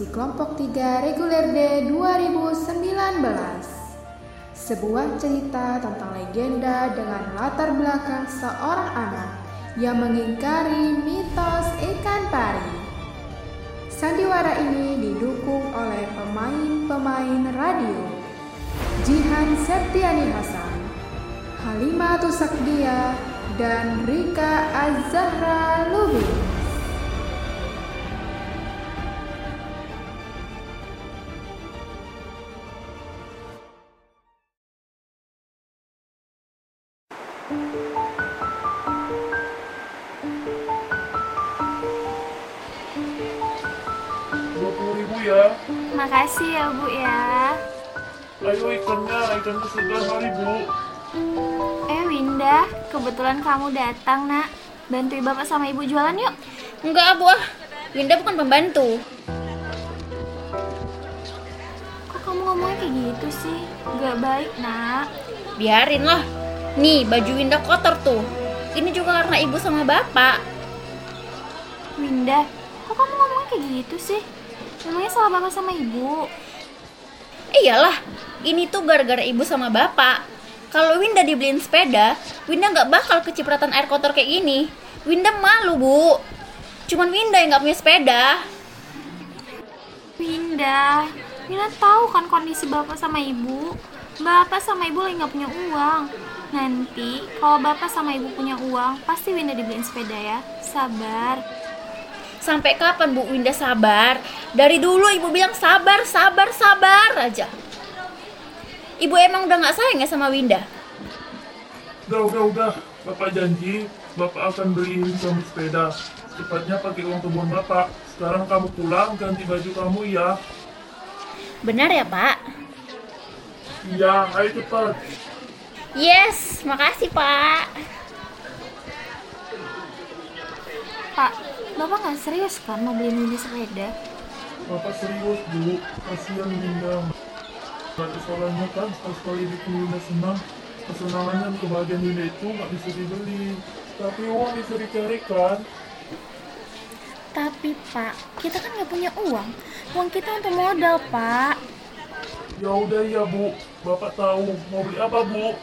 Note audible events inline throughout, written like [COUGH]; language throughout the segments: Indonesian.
Produksi kelompok 3 reguler D 2019 Sebuah cerita tentang legenda dengan latar belakang seorang anak Yang mengingkari mitos ikan pari. Sandiwara ini didukung oleh pemain-pemain radio. Jihan Septiani Hasan Halimah Tusakdia dan Rika Azahra Lubis. Bu. Eh Winda, kebetulan kamu datang nak. Bantuin bapak sama ibu jualan yuk. Enggak, Bu. ah. Winda bukan pembantu. Kok kamu ngomongnya kayak gitu sih? Gak baik nak. Biarin lah. Nih, baju Winda kotor tuh. Ini juga karena ibu sama bapak. Winda, kok kamu ngomongnya kayak gitu sih? Memangnya salah bapak sama ibu? Iyalah, ini tuh gara-gara ibu sama bapak. Kalau Winda dibeliin sepeda, Winda nggak bakal kecipratan air kotor kayak gini. Winda malu, Bu. Cuman Winda yang nggak punya sepeda. Winda, Winda tahu kan kondisi bapak sama ibu. Bapak sama ibu lagi nggak punya uang. Nanti kalau bapak sama ibu punya uang, pasti Winda dibeliin sepeda ya. Sabar. Sampai kapan Bu Winda sabar? Dari dulu ibu bilang sabar, sabar, sabar aja. Ibu emang udah nggak sayang ya sama Winda? Udah, udah, udah. Bapak janji, Bapak akan beliin kamu sepeda. Cepatnya pakai uang tabungan Bapak. Sekarang kamu pulang, ganti baju kamu ya. Benar ya Pak? Iya, ayo cepat. Yes, makasih Pak. Pak, bapak nggak serius kan mau beliin Winda sepeda? Bapak serius, Bu. Kasihan Winda. Gak ada salahnya kan, sekali bikin Winda senang. Kesenangan dan kebahagiaan Winda itu nggak bisa dibeli. Tapi uang bisa dicari kan? Tapi Pak, kita kan nggak punya uang. Uang kita untuk modal Pak. Ya udah ya Bu, Bapak tahu mau beli apa Bu?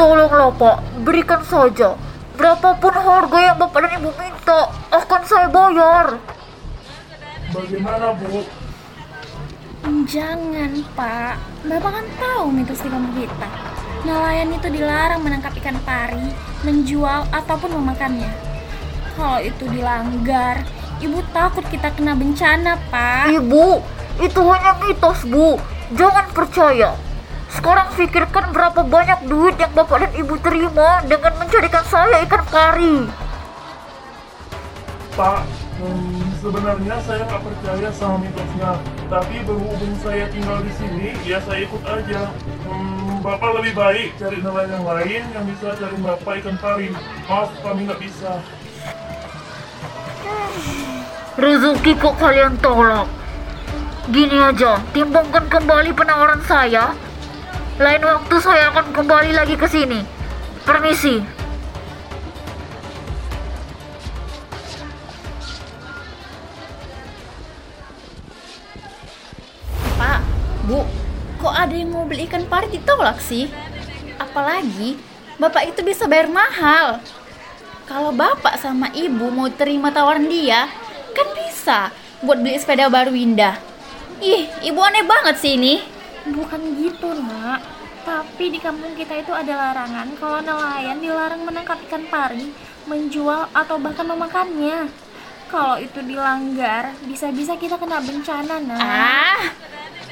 Tolonglah Pak, berikan saja. Berapapun harga yang Bapak dan Ibu minta, akan saya bayar. Bagaimana Bu? Jangan Pak, Bapak kan tahu mitos di kampung kita. Nelayan itu dilarang menangkap ikan pari, menjual ataupun memakannya. Kalau itu dilanggar, Ibu takut kita kena bencana Pak. Ibu, itu hanya mitos, Bu. Jangan percaya. Sekarang pikirkan berapa banyak duit yang Bapak dan Ibu terima dengan mencarikan saya ikan pari. Pak, hmm, sebenarnya saya nggak percaya sama mitosnya. Tapi berhubung saya tinggal di sini, ya saya ikut aja. Hmm, Bapak lebih baik cari nelayan yang lain yang bisa cari Bapak ikan pari. Maaf, kami nggak bisa. Rezeki kok kalian tolak. Gini aja, timbangkan kembali penawaran saya. Lain waktu saya akan kembali lagi ke sini. Permisi. Pak, Bu, kok ada yang mau beli ikan pari ditolak sih? Apalagi Bapak itu bisa bayar mahal. Kalau bapak sama ibu mau terima tawaran dia, kan bisa buat beli sepeda baru Winda. Ih, ibu aneh banget sih ini. Bukan gitu nak, tapi di kampung kita itu ada larangan kalau nelayan dilarang menangkap ikan pari, menjual atau bahkan memakannya. Kalau itu dilanggar, bisa-bisa kita kena bencana nak. Ah,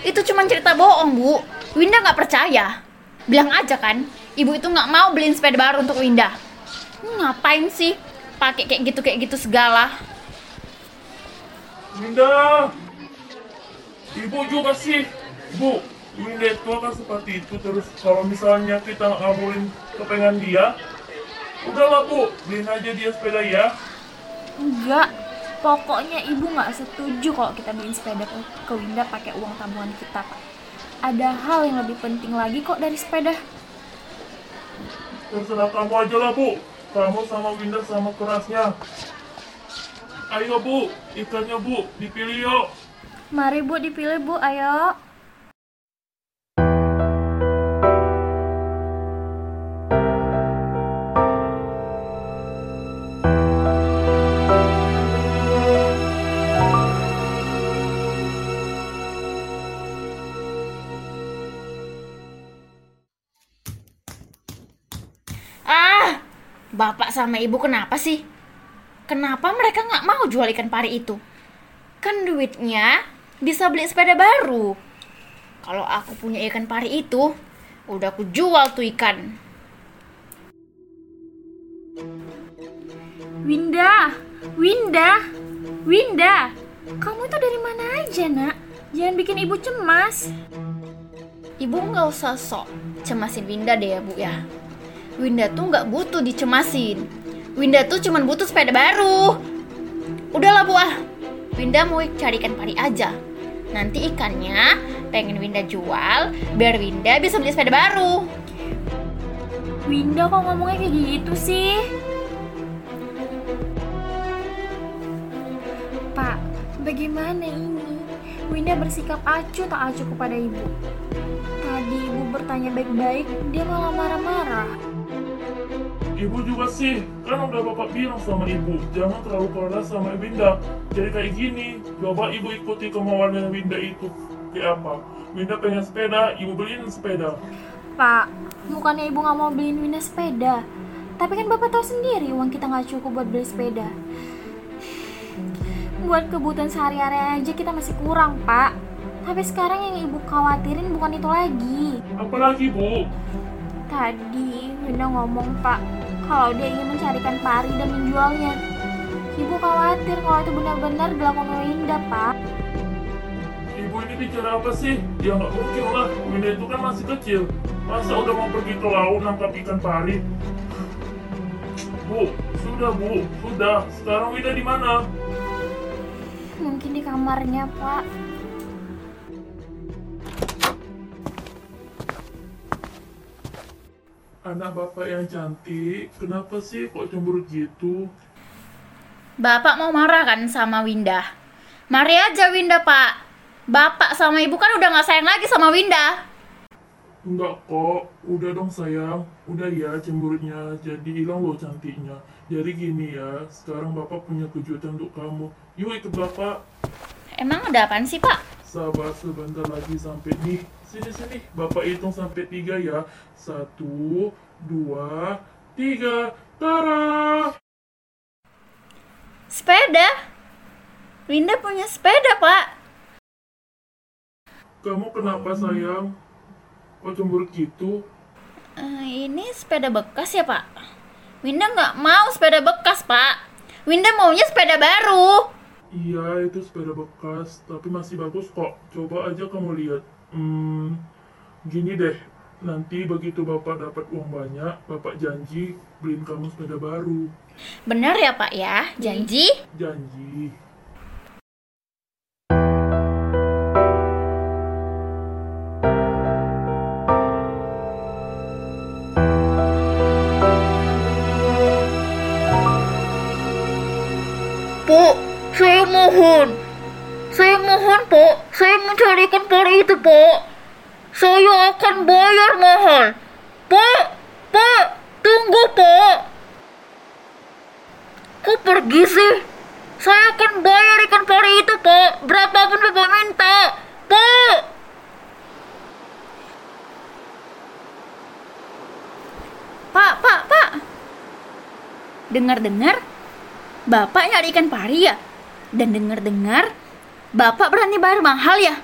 itu cuma cerita bohong, Bu. Winda nggak percaya. Bilang aja kan, ibu itu nggak mau beliin sepeda baru untuk Winda. Ngapain sih pakai kayak gitu kayak gitu segala? Winda! Ibu juga sih. Bu, Winda itu akan seperti itu terus. Kalau misalnya kita ngabulin kepengen dia, udahlah Bu, beliin aja dia sepeda ya. Enggak, pokoknya ibu nggak setuju kalau kita beliin sepeda ke, ke Winda pakai uang tabungan kita, Pak. ada hal yang lebih penting lagi kok dari sepeda. Terserah kamu aja lah bu. Kamu sama Winda sama kerasnya. Ayo bu, ikannya bu, dipilih yuk. Mari Bu dipilih Bu, ayo. Sama ibu kenapa sih? Kenapa mereka nggak mau jual ikan pari itu? Kan duitnya bisa beli sepeda baru. Kalau aku punya ikan pari itu, udah aku jual tuh ikan. Winda, Winda, Winda. Kamu itu dari mana aja, Nak? Jangan bikin ibu cemas. Ibu nggak usah sok cemasin Winda deh ya bu ya. Winda tuh nggak butuh dicemasin. Winda tuh cuman butuh sepeda baru. Udahlah bu ah. Winda mau cari ikan pari aja. Nanti ikannya pengen Winda jual biar Winda bisa beli sepeda baru. Winda kok ngomongnya kayak gitu sih? Pak, bagaimana ini? Winda bersikap acuh tak acuh kepada ibu. Tadi ibu bertanya baik-baik, dia malah marah-marah. Ibu juga sih, kan udah bapak bilang sama ibu, jangan terlalu keras sama Winda. Jadi kayak gini, coba ibu ikuti kemauannya Winda itu. Kayak apa? Winda pengen sepeda, ibu beliin sepeda. Pak, bukannya ibu nggak mau beliin Winda sepeda. Tapi kan bapak tahu sendiri uang kita nggak cukup buat beli sepeda. Buat kebutuhan sehari-hari aja kita masih kurang, Pak. Tapi sekarang yang ibu khawatirin bukan itu lagi. Apalagi bu, Tadi Winda ngomong pak kalau dia ingin mencarikan pari dan menjualnya. Ibu khawatir kalau itu benar-benar dilakukan oleh Winda pak. ibu ini bicara apa sih? Ya nggak mungkin lah, Winda itu kan masih kecil. Masa udah mau pergi ke laut nangkap ikan pari? Bu, sudah bu, sudah. Sekarang Winda di mana? Mungkin di kamarnya pak. Anak bapak yang cantik, kenapa sih kok cemburu gitu? Bapak mau marah kan sama Winda? Mari aja Winda pak. Bapak sama ibu kan udah nggak sayang lagi sama Winda. Enggak kok, udah dong sayang, udah ya cemburunya, jadi hilang loh cantiknya. Jadi gini ya, sekarang bapak punya kejutan untuk kamu. Yuk ikut bapak, Emang ada apaan sih pak? Sabar sebentar lagi sampai nih. Sini sini, bapak hitung sampai tiga ya. Satu, dua, tiga, tara. Sepeda? Winda punya sepeda pak. Kamu kenapa sayang? Kok cemburu gitu? Eh, ini sepeda bekas ya pak? Winda nggak mau sepeda bekas pak. Winda maunya sepeda baru. Iya, itu sepeda bekas, tapi masih bagus kok. Coba aja kamu lihat. Hmm, gini deh, nanti begitu bapak dapat uang banyak, bapak janji beliin kamu sepeda baru. Benar ya pak ya? Janji? Janji. Berapapun Bapak minta. Pak. Pak, Pak, Pak. Dengar-dengar, Bapak nyari ikan pari ya? Dan dengar-dengar, Bapak berani bayar mahal ya?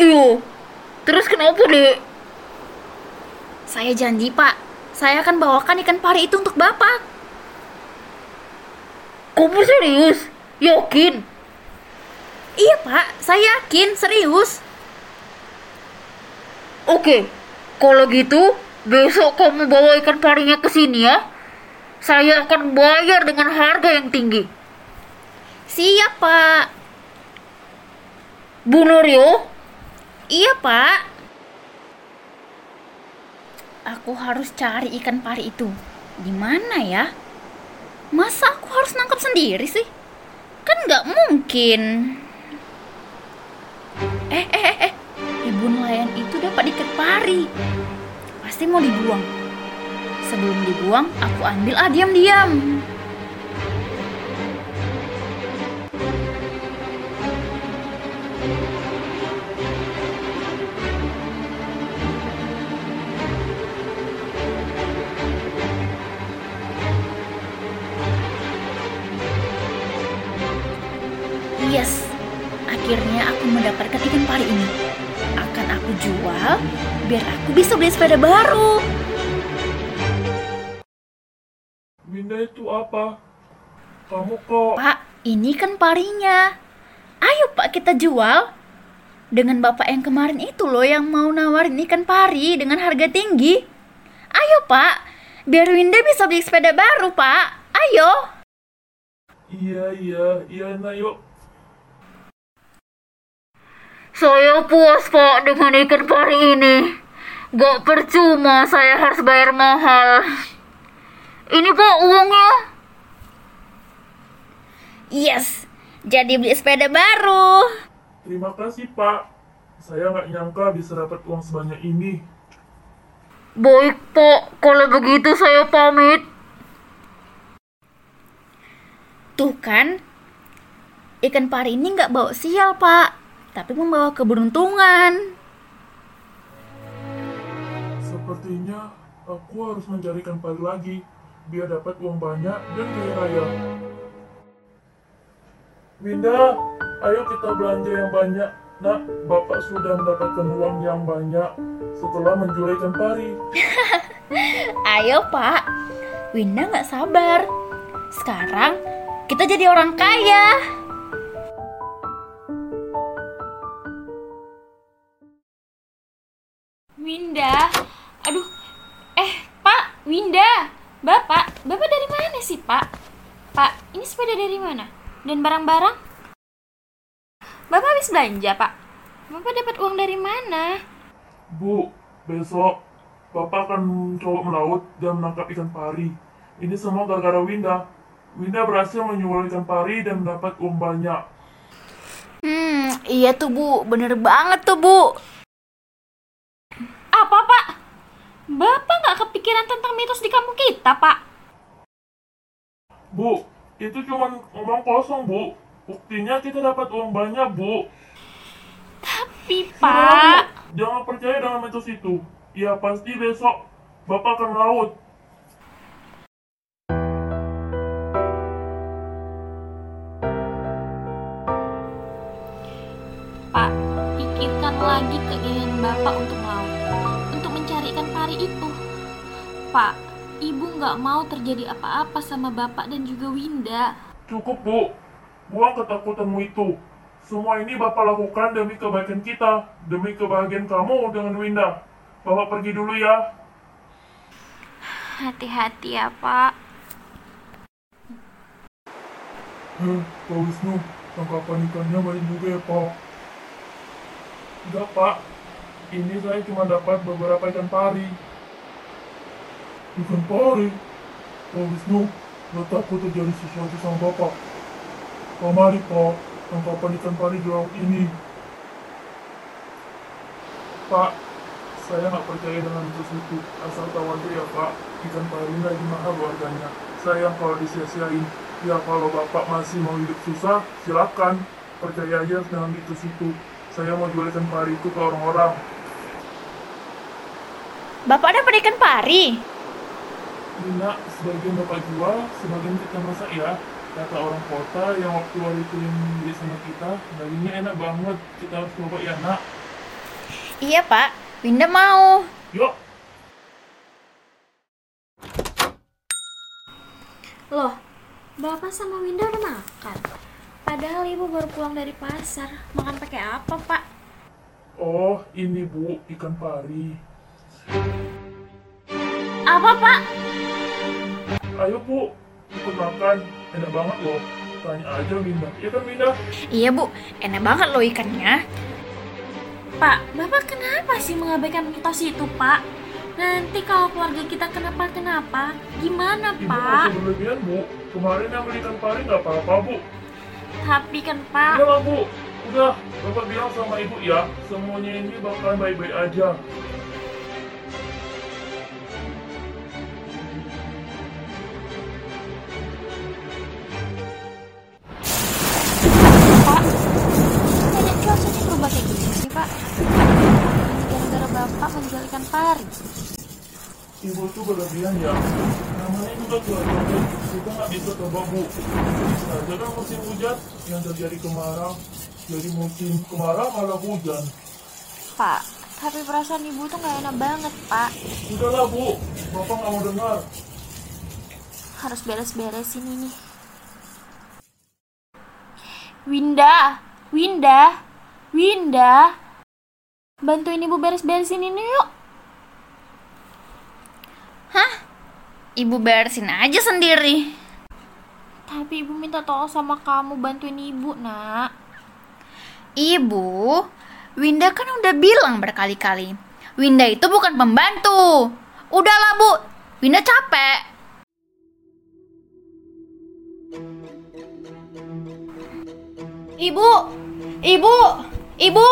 Iyo, terus kenapa dek? Saya janji pak, saya akan bawakan ikan pari itu untuk Bapak. Kamu serius? Yakin? Iya pak, saya yakin, serius. Oke, kalau gitu, besok kamu bawa ikan parinya ke sini ya. Saya akan bayar dengan harga yang tinggi. Siap, Pak. Bu Nuryo? Iya, Pak. Aku harus cari ikan pari itu. Di mana ya? Masa aku harus nangkap sendiri sih? Kan nggak mungkin. Eh, eh, eh, eh. Ibu nelayan itu dapat ikan pari. Pasti mau dibuang. Sebelum dibuang, aku ambil ah diam-diam. Akhirnya aku mendapatkan ikan pari ini. Akan aku jual biar aku bisa beli sepeda baru. Winda itu apa? Kamu kok... Pak, ini kan parinya. Ayo pak kita jual. Dengan bapak yang kemarin itu loh yang mau nawarin ikan pari dengan harga tinggi. Ayo pak, biar Winda bisa beli sepeda baru pak. Ayo. Iya, iya, iya, nah yuk. Saya puas pak dengan ikan pari ini. Gak percuma saya harus bayar mahal. Ini pak uangnya. Yes, jadi beli sepeda baru. Terima kasih, Pak. Saya nggak nyangka bisa dapat uang sebanyak ini. Baik pak, kalau begitu saya pamit. Tuh kan, ikan pari ini nggak bawa sial pak, tapi membawa keberuntungan. Sepertinya aku harus mencarikan pari lagi, biar dapat uang banyak dan kaya raya. Winda, ayo kita belanja yang banyak. Nak, Bapak sudah mendapatkan uang yang banyak setelah menjual ikan pari. [LAUGHS] Ayo pak, Winda nggak sabar. Sekarang kita jadi orang kaya. Sih Pak? Pak, ini sepeda dari mana? Dan barang-barang? Bapak habis belanja Pak? Bapak dapat uang dari mana? Bu, besok Bapak akan coba melaut dan menangkap ikan pari. Ini semua gara-gara Winda. Winda berhasil menjual ikan pari dan mendapat uang banyak. Hmm, iya tuh bu, bener banget tuh bu. Apa Pak? Bapak nggak kepikiran tentang mitos di kampung kita Pak? Bu, itu cuma ngomong kosong, Bu. Buktinya kita dapat uang banyak, Bu. Tapi Sudah, Pak, Bu. Jangan percaya dengan mitos itu. Ya pasti besok Bapak akan melaut. Pak, pikirkan lagi keinginan Bapak untuk melaut, untuk mencari ikan pari itu. Pak, Ibu nggak mau terjadi apa-apa sama Bapak dan juga Winda. Cukup, Bu. Buang ketakutanmu itu. Semua ini Bapak lakukan demi kebaikan kita, demi kebahagiaan kamu dengan Winda. Bapak pergi dulu ya. Hati-hati ya, Pak. Eh, Pak Wisnu, tangkapan ikannya banyak juga ya, Pak. Enggak, Pak. Ini saya cuma dapat beberapa ikan pari. Ikan pari? Pak Wisnu, nggak takut terjadi sesuatu sama Bapak. Pak mari, Pak. Tangkapan ikan pari di laut ini. Pak, saya nggak percaya dengan itu itu. Asal tahu aja ya, Pak. Ikan pari lagi mahal harganya. Sayang kalau disia-siain. Ya kalau Bapak masih mau hidup susah, silakan. Percaya aja dengan itu situ. Saya mau jual ikan pari itu ke orang-orang. Bapak dapat ikan pari. Nina, sebagian Bapak jual, sebagian kita masak ya. Kata orang kota yang waktu hari itu yang sama kita, dagingnya enak banget. Kita harus coba ya, nak. Iya pak, Winda mau. Yuk! Loh, Bapak sama Winda udah makan. Padahal Ibu baru pulang dari pasar. Makan pakai apa, Pak? Oh, ini bu, ikan pari. Apa, Pak? Ayo bu, ikut makan. Enak banget loh. Tanya aja Winda. Iya kan Winda? Iya bu, enak banget loh ikannya. Pak, Bapak kenapa sih mengabaikan mitos itu, Pak? Nanti kalau keluarga kita kenapa-kenapa, gimana, Ibu Pak? usah berlebihan bu. Kemarin yang belikan pari nggak apa-apa bu. Tapi kan, Pak, Udah lah bu. Udah. Bapak bilang sama ibu ya. Semuanya ini bakalan baik-baik aja. Ibu tuh berlebihan ya. Namanya juga keluarga. Kita nggak bisa tebak bu. Bisa aja kan musim hujan yang terjadi kemarau. Jadi musim kemarau malah hujan. Pak, tapi perasaan ibu tuh nggak enak banget, Pak. Udahlah bu. Bapak nggak mau dengar. Harus beres-beresin ini. Winda, Winda, Winda. Bantuin ibu beres-beresin ini yuk. Hah? Ibu beresin aja sendiri. Tapi ibu minta tolong sama kamu bantuin ibu, nak. Ibu, Winda kan udah bilang berkali-kali. Winda itu bukan pembantu. Udahlah bu, Winda capek. Ibu, ibu, ibu.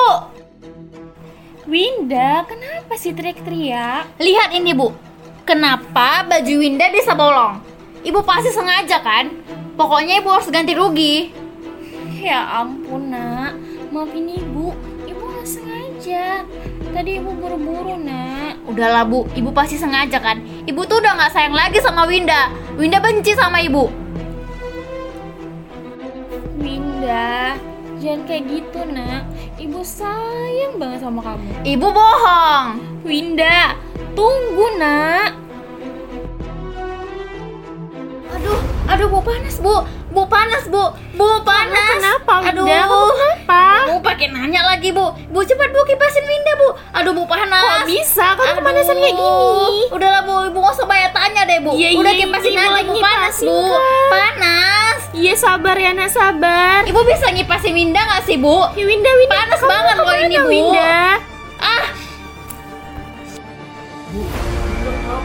Winda, kenapa sih teriak-teriak? Lihat ini bu, kenapa baju Winda bisa bolong? Ibu pasti sengaja kan? Pokoknya ibu harus ganti rugi. Ya ampun, nak. Maafin ibu. Ibu nggak sengaja. Tadi ibu buru-buru, nak. Udahlah bu, ibu pasti sengaja kan? Ibu tuh udah nggak sayang lagi sama Winda. Winda benci sama ibu. Winda, jangan kayak gitu, nak. Ibu sayang banget sama kamu. Ibu bohong. Winda, tunggu, nak. Aduh, aduh bu panas bu, bu panas bu, bu panas. Kenapa, Aduh, kenapa? Bu pakai nanya lagi bu, bu cepat bu kipasin Winda bu. Aduh bu panas. Kok bisa? Kamu kepanasan kayak gini? Udahlah bu, ibu nggak usah banyak tanya deh bu. Iya, Udah iya, kipasin ibu aja lagi bu panas bu, kan? panas. Iya, sabar ya, nak. Sabar. Ibu bisa ngipasin Winda nggak sih bu? Ya, Winda, Winda. Panas kamu banget loh ini, Bu. Winda.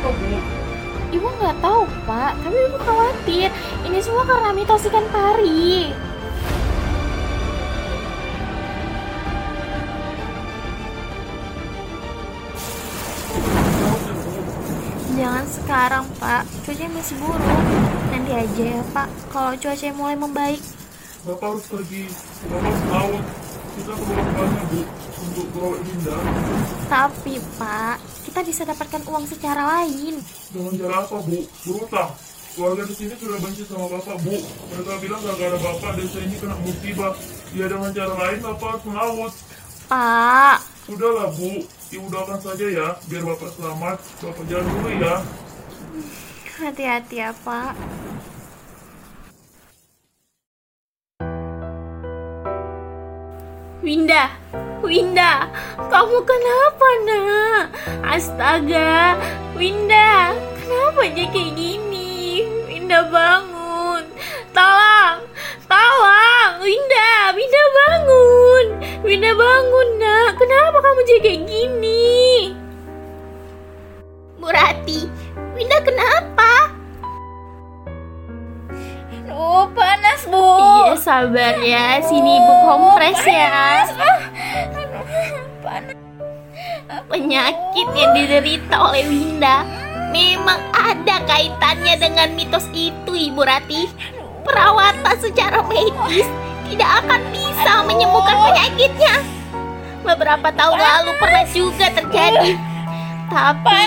Bu? Ibu nggak tahu, Pak. Tapi ibu khawatir. Ini semua karena mitos ikan pari. Jangan sekarang, Pak. Cuaca masih buruk. Nanti aja ya, Pak. Kalau cuaca mulai membaik. Bapak harus pergi. Bapak harus laut. Kita bawah bu. Untuk bawa Winda. Tapi, Pak, kita bisa dapatkan uang secara lain. Dengan cara apa bu? Berutang. Warga di sini sudah benci sama bapak bu. Mereka bilang gara-gara bapak desa ini kena musibah. Ya dengan cara lain bapak harus melaut. Pak, Sudahlah bu, ibu doakan saja ya, biar bapak selamat. Bapak jalan dulu ya. hati-hati ya, Pak. Winda, Winda, kamu kenapa nak? Astaga, Winda, kenapa aja kayak gini? Winda bangun, tolong, tolong, Winda, Winda bangun, Winda bangun nak, kenapa kamu jadi kayak gini? Bu Rati, Winda kenapa? Sabar ya, sini ibu kompres ya. Penyakit yang diderita oleh Winda memang ada kaitannya dengan mitos itu Ibu Rati. Perawatan secara medis tidak akan bisa menyembuhkan penyakitnya. Beberapa tahun lalu pernah juga terjadi. Tapi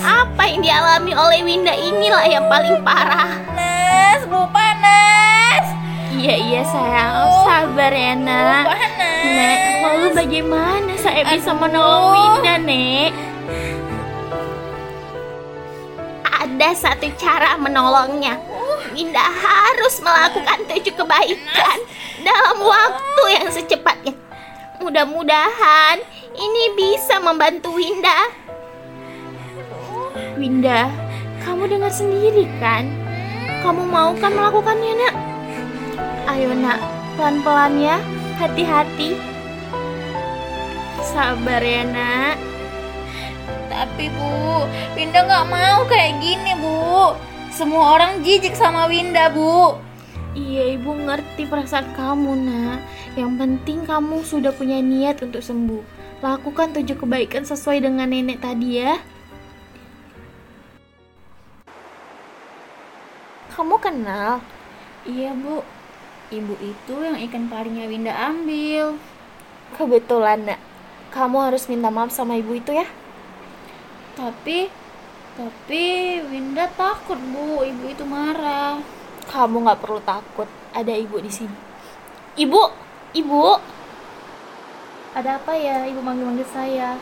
apa yang dialami oleh Winda inilah yang paling parah. Panas bu panas. Iya iya sayang, sabar ya nak. Nek, lalu bagaimana saya bisa menolong Winda, Nek? Ada satu cara menolongnya. Winda harus melakukan tujuh kebaikan dalam waktu yang secepatnya. Mudah-mudahan ini bisa membantu Winda. Winda, kamu dengar sendiri kan? Kamu mau kan melakukannya, nak? Ayo nak, pelan-pelan ya, hati-hati. Sabar ya nak. Tapi bu, Winda nggak mau kayak gini bu. Semua orang jijik sama Winda bu. Iya ibu ngerti perasaan kamu nak Yang penting kamu sudah punya niat untuk sembuh Lakukan tujuh kebaikan sesuai dengan nenek tadi ya Kamu kenal? Iya bu, ibu itu yang ikan parinya Winda ambil. Kebetulan nak Kamu harus minta maaf sama ibu itu ya Tapi, tapi Winda takut bu, ibu itu marah. Kamu nggak perlu takut, ada ibu di sini. Ibu, ibu. Ada apa ya, ibu manggil-manggil saya?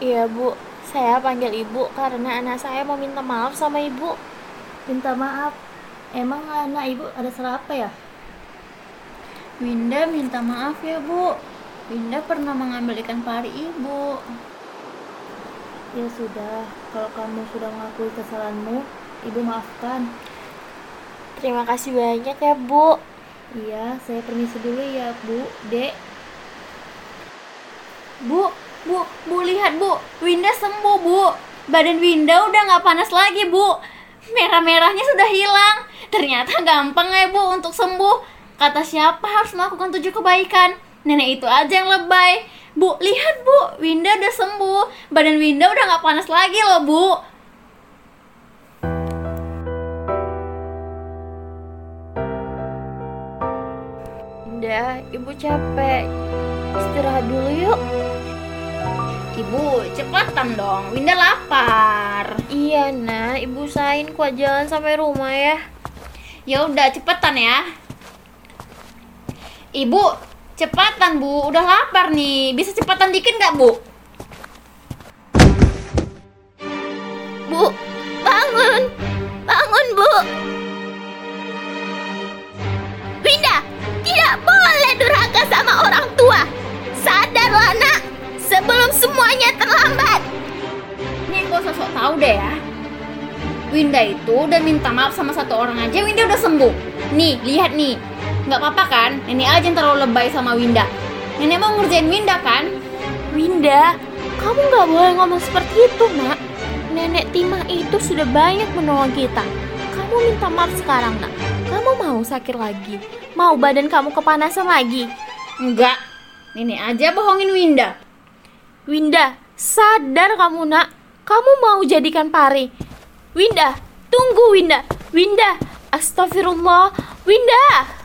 Iya bu, saya panggil ibu karena anak saya mau minta maaf sama ibu. Minta maaf? Emang anak ibu ada salah apa ya? Winda minta maaf ya bu. Winda pernah mengambil ikan pari ibu. Ya sudah, kalau kamu sudah mengakui kesalahanmu, ibu maafkan. Terima kasih banyak ya, Bu. Iya, saya permisi dulu ya, Bu. Dek. Bu, bu, bu lihat bu, Winda sembuh bu. Badan Winda udah nggak panas lagi bu. Merah-merahnya sudah hilang. Ternyata gampang ya bu untuk sembuh. Kata siapa harus melakukan tujuh kebaikan? Nenek itu aja yang lebay. Bu, lihat bu, Winda udah sembuh. Badan Winda udah nggak panas lagi loh bu. Indah, ibu capek. Istirahat dulu yuk. Ibu, cepatan dong. Winda lapar. Iya, nah, ibu sain kuat jalan sampai rumah ya. Ya udah, cepetan ya. Ibu, cepatan bu. Udah lapar nih. Bisa cepatan dikit nggak bu? Bu, bangun. Bangun, Bu. Winda, tidak boleh durhaka sama orang tua. Sadarlah nak, sebelum semuanya terlambat. Ini gak usah sok tahu deh ya. Winda itu udah minta maaf sama satu orang aja, Winda udah sembuh. Nih, lihat nih. Nggak apa-apa kan? Nenek aja yang terlalu lebay sama Winda. Nenek mau ngerjain Winda kan? Winda, kamu nggak boleh ngomong seperti itu, nak. Nenek Timah itu sudah banyak menolong kita. Kamu minta maaf sekarang, nak. Kamu mau sakit lagi? Mau badan kamu kepanasan lagi? Enggak. Nenek aja bohongin Winda. Winda, sadar kamu, nak. Kamu mau jadikan pari. Winda, tunggu Winda. Winda, astagfirullah. Winda.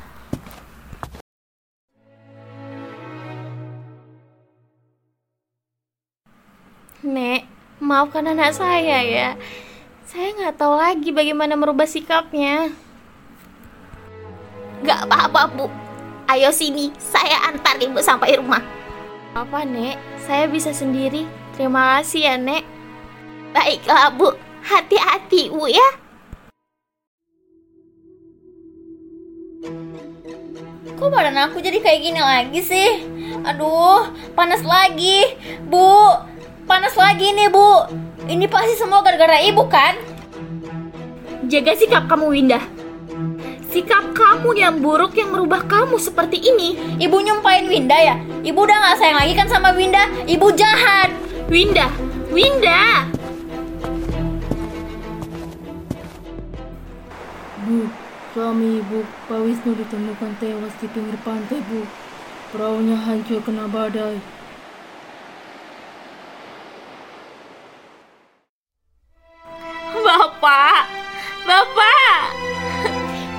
Nek, maafkan anak saya ya. Saya nggak tahu lagi bagaimana merubah sikapnya. Gak apa-apa bu. Ayo sini, saya antar ibu sampai rumah. Apa, Nek? Saya bisa sendiri. Terima kasih ya, Nek. Baiklah bu, hati-hati bu ya. Kok badan aku jadi kayak gini lagi sih? Aduh, panas lagi. Bu, panas lagi nih, Bu. Ini pasti semua gara-gara ibu kan? Jaga sikap kamu, Winda. Sikap kamu yang buruk yang merubah kamu seperti ini. Ibu nyumpain Winda ya? Ibu udah gak sayang lagi kan sama Winda? Ibu jahat. Winda, Winda. Bu, suami ibu, Pak Wisnu ditemukan tewas di pinggir pantai, Bu. Perahunya hancur kena badai. Bapak, Bapak,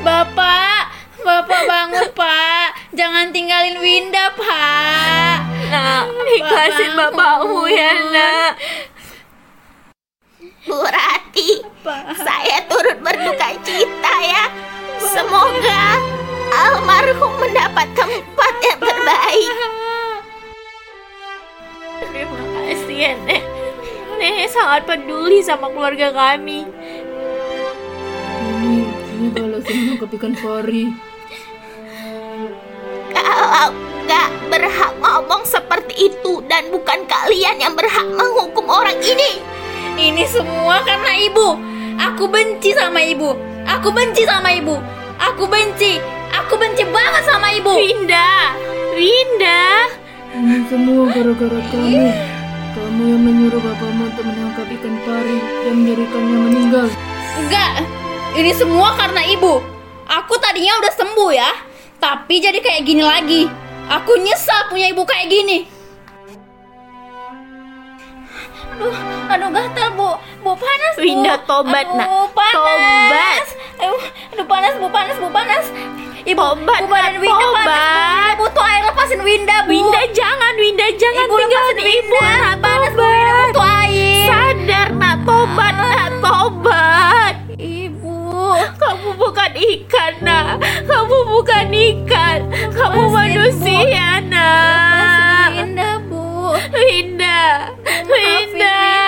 Bapak, Bapak bangun, Pak. Jangan tinggalin Winda, Pak. nak, ikhlasin bapakmu ya, nak. Bu Rati, saya turut berduka cita ya. Semoga almarhum mendapat tempat yang terbaik. Terima kasih ya, Nek. Nek sangat peduli sama keluarga kami. Ini, ini balasan menangkap ikan pari. Kalau nggak berhak ngomong seperti itu dan bukan kalian yang berhak menghukum orang ini. Ini semua karena ibu. Aku benci sama ibu. Aku benci sama ibu. Aku benci. Aku benci banget sama ibu. Winda, Winda. Ini semua gara-gara kamu. Kamu yang menyuruh bapakmu untuk menangkap ikan pari dan menjadikannya meninggal. Enggak, ini semua karena ibu. Aku tadinya udah sembuh ya, tapi jadi kayak gini lagi. Aku nyesal punya ibu kayak gini. Aduh, aduh gatal bu, bu panas bu. Winda, tobat, aduh, nak. panas. Tobat. Aduh, aduh panas bu, panas bu, panas. Ibu obat. Ibu dan Winda obat. Butuh air lepasin Winda, Bu. Winda jangan, Winda jangan ibu tinggalin ibu. Nak panas Bu Winda butuh air. Sadar nak tobat, ah. nak tobat. Ibu, kamu bukan ikan, nak. Kamu bukan ikan. Kamu manusia, nak. Lepasin Winda, Bu. Winda. Winda.